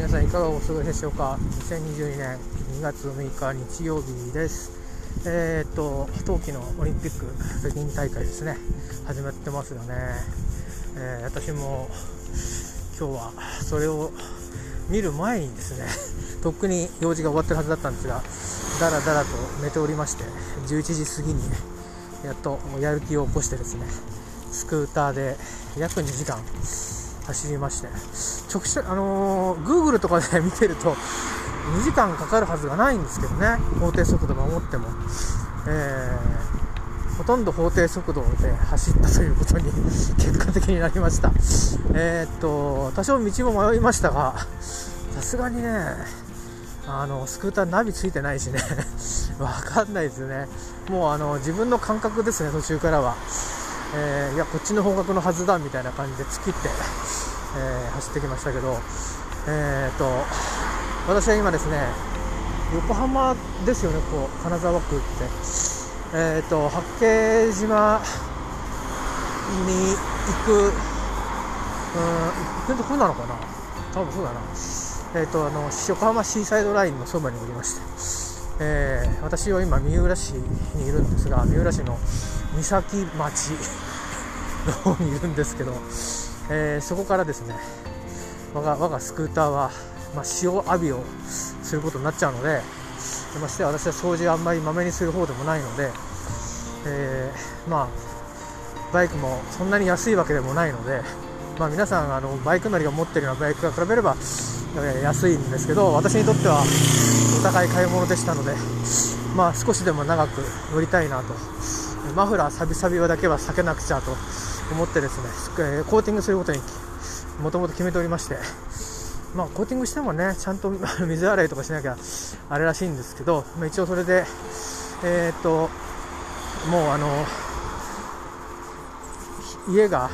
皆さんいかがお過ごしでしょうか？2022年2月6日日曜日です。えー、っと冬季のオリンピック北京大会ですね。始まってますよね、えー、私も今日はそれを見る前にですね とっくに用事が終わってるはずだったんですがだらだらと寝ておりまして11時過ぎにやっとやる気を起こしてですねスクーターで約2時間走りまして。直接あのー、Google とかで見てると2時間かかるはずがないんですけどね。法定速度守っても、えー、ほとんど法定速度で走ったということに結果的になりました。えー、っと多少道も迷いましたがさすがにねあのスクーターナビついてないしね。わかんないですね。もうあの自分の感覚ですね途中からは。えー、いやこっちの方角のはずだみたいな感じで突きって、えー、走ってきましたけど、えーと、私は今ですね横浜ですよねこう金沢区って、えーと、八景島に行くうん行くとこなのかな？多分そうだな。えーとあの横浜シーサイドラインのそばにおりまして、えー、私は今三浦市にいるんですが三浦市の三崎町の方にいるんですけど、えー、そこからですね我が我がスクーターは、まあ、塩浴びをすることになっちゃうのでまして私は掃除をあんまりまめにする方でもないので、えー、まあバイクもそんなに安いわけでもないので、まあ、皆さんあのバイク乗りが持ってるようなバイクが比べれば、安いんですけど私にとってはお高い買い物でしたので、まあ、少しでも長く乗りたいなとマフラーサビサビだけは避けなくちゃと思ってですね、えコーティングすることにもともと決めておりまして、まあ、コーティングしてもねちゃんと 水洗いとかしなきゃあれらしいんですけど、まあ、一応それで、えー、っともうあの家が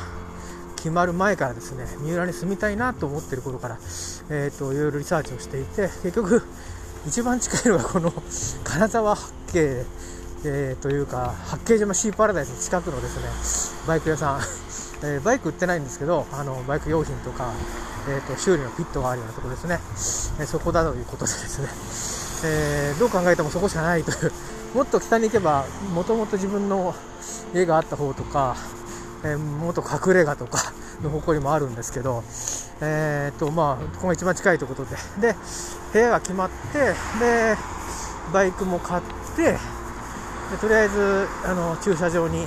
決まる前からですね三浦に住みたいなと思ってる頃から、えー、っといろいろリサーチをしていて結局一番近いのがこの金沢八景えー、というか八景島シーパラダイス近くのですねバイク屋さん、えー、バイク売ってないんですけどあのバイク用品とか、えーと、修理のピットがあるようなところですね、えそこだということでですね、えどう考えてもそこしかないという。もっと北に行けばもともと自分の家があった方とか、えもっと隠れ家とか の方向にもあるんですけど、えーとまあ、ここが一番近いということで。で部屋が決まってでバイクも買ってでとりあえずあの駐車場に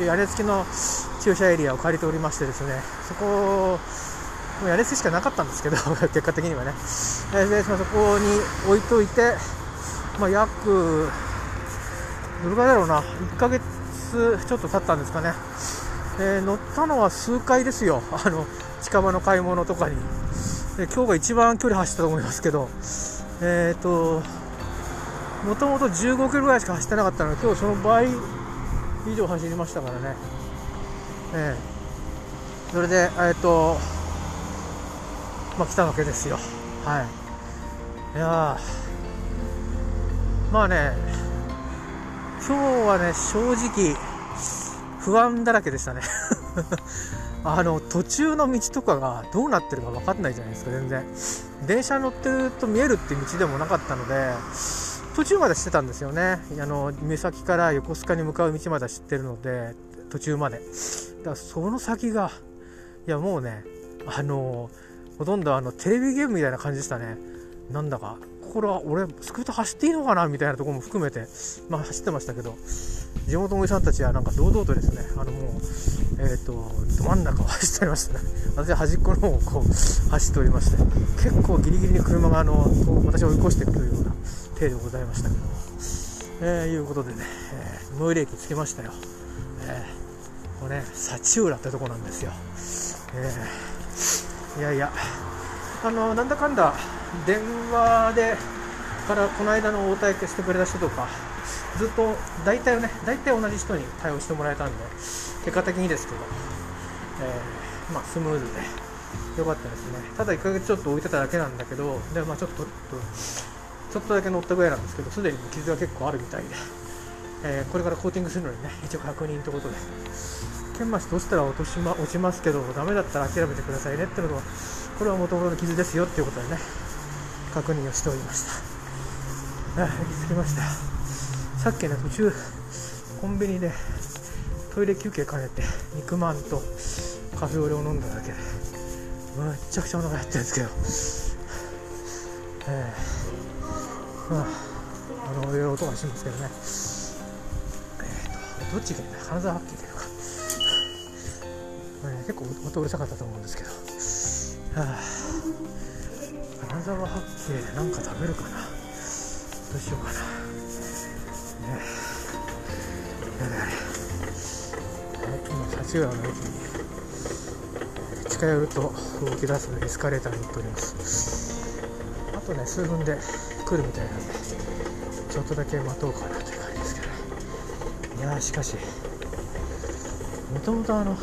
屋根付きの駐車エリアを借りておりましてですねそこもう屋根付きしかなかったんですけど 結果的にはね。でそこに置いといて、まあ、約どれぐらいだろうな1ヶ月ちょっと経ったんですかね、えー、乗ったのは数回ですよ。あの近場の買い物とかに。で今日が一番距離走ったと思いますけど。えっ、ー、ともともと15キロぐらいしか走ってなかったので今日その倍以上走りましたからね、えー、それでえっ、とまあ来たわけですよ。はい。いやまあね今日はね正直不安だらけでしたね。あの途中の道とかがどうなってるか分かんないじゃないですか全然。電車乗ってると見えるって道でもなかったので途中まで知ってたんですよね。あの目先から横須賀に向かう道まで知ってるので途中まで。だからその先がいやもうねあのほとんどあのテレビゲームみたいな感じでしたね。なんだか。これは俺スクーター走っていいのかな？みたいなところも含めて、まあ、走ってましたけど地元のおじさんたちはなんか堂々とですねあのもう、えーと、ど真ん中を走っておりましたね。私は端っこの方をこう走っておりまして結構ギリギリに車があの私を追い越してくというような程でございましたけども、えー、いうことでね、えー、最寄り駅着きましたよ、えー、これね幸浦ってとこなんですよ、えー、いやいやあのなんだかんだ電話でからこの間の応対してくれた人とかずっと大体ね大体同じ人に対応してもらえたんで結果的にですけど、えー、まあ、スムーズで良かったですね。ただ1ヶ月ちょっと置いてただけなんだけどで、まあ、ちょっとちょっとだけ乗ったぐらいなんですけどすでに傷が結構あるみたいで、えー、これからコーティングするのにね一応確認ということで。研磨して落ちたら落とし、ま、落ちますけどダメだったら諦めてくださいねっていうのとここれはもともとの傷ですよっていうことでね確認をしておりました。あ行き着きました。さっきね途中コンビニでトイレ休憩兼ねて肉まんとカフェオレを飲んだだけでむっちゃくちゃお腹減ってるんですけど。えー、まああのいろいろ音がしますけどね。えーと、どっちがいいんだ？金沢八景というか、えー、結構音うるさかったと思うんですけど。はあ。金沢八景で何か食べるかな。どうしようかな。ねえ。やれやれ今幸浦の駅に近寄ると動き出すエスカレーターに乗っておりますあとね数分で来るみたいなんでちょっとだけ待とうかなという感じですけどいやしかしもともとあの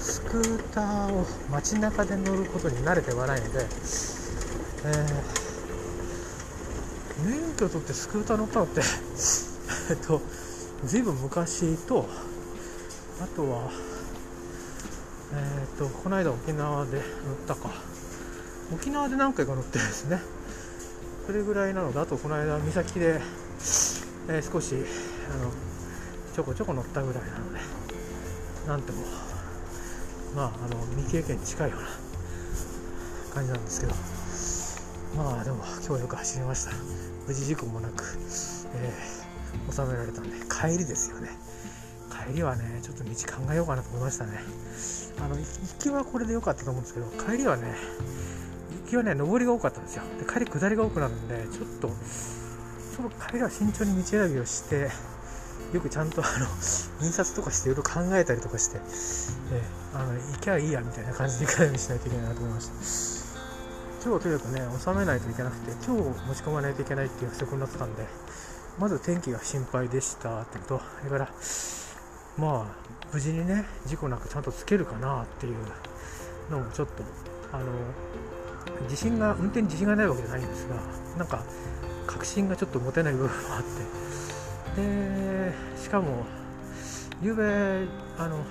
スクーターを街中で乗ることに慣れてはないので、えー、免許取ってスクーター乗ったのって。えっとずいぶん昔とあとはえっ、とこの間沖縄で乗ったか。沖縄で何回か乗ってるんですね。それぐらいなのであとこの間三崎で、えー、少しあのちょこちょこ乗ったぐらいなのでなんともまああの未経験に近いような感じなんですけど。まあでも今日はよく走りました。無事事故もなく、えー、収められたんで帰りですよね。帰りはねちょっと道考えようかなと思いましたね。あの行きはこれで良かったと思うんですけど帰りはね行きはね上りが多かったんですよ。で帰り下りが多くなるんでちょっとその帰りは慎重に道選びをしてよくちゃんとあの印刷とかしていろいろ考えたりとかして、えー、あの行きゃいいやみたいな感じで行かないようにしないといけないなと思いました。今日とにかくね収めないといけなくて今日持ち込まないといけないっていう約束になってたんでまず天気が心配でしたっていうと。それからまあ無事にね事故なくちゃんとつけるかなっていうのもちょっとあの自信が運転に自信がないわけじゃないんですがなんか確信がちょっと持てない部分もあって。でしかも昨べあのこ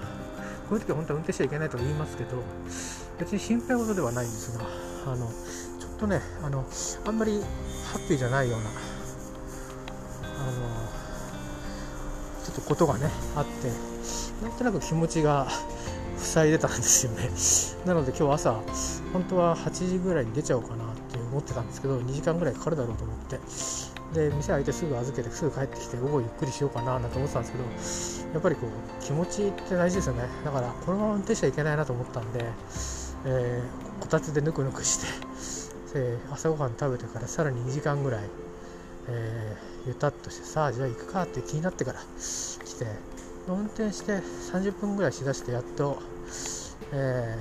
ういう時は本当は運転しちゃいけないと言いますけど別に心配事ではないんですがあのちょっとねあのあんまりハッピーじゃないようなあのちょっとことがねあってなんとなく気持ちが 塞いでたんですよね。なので今日朝本当は8時ぐらいに出ちゃおうかなって思ってたんですけど2時間ぐらいかかるだろうと思って。で店開いてすぐ預けてすぐ帰ってきて午後ゆっくりしようかななんて思ってたんですけどやっぱりこう気持ちって大事ですよね。だからこのまま運転しちゃいけないなと思ったんで、えー、こたつでぬくぬくしてで 朝ごはん食べてからさらに2時間ぐらい、えーゆたっとしてさあじゃあ行くかって気になってから来て運転して30分ぐらいしだしてやっと、え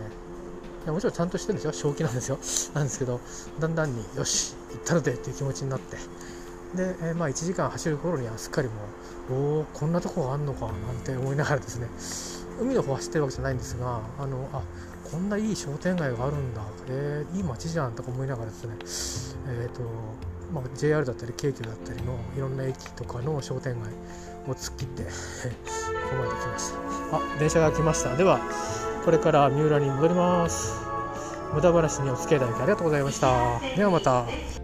ー、もちろんちゃんとしてるんですよ。正気なんですよ。なんですけどだんだんによし行ったのでっていう気持ちになって。で、えー、まあ1時間走る頃にはすっかりもうおおこんなとこがあんのかなんて思いながらですね海の方走ってるわけじゃないんですがあのあこんないい商店街があるんだ、えー、いい街じゃんとか思いながらですね。えっ、ー、とまあ、JR だったり京急だったりのいろんな駅とかの商店街を突っ切って ここまで来ました。あ電車が来ました。ではこれから三浦に戻ります。無駄話にお付き合いいただきありがとうございました。ではまた。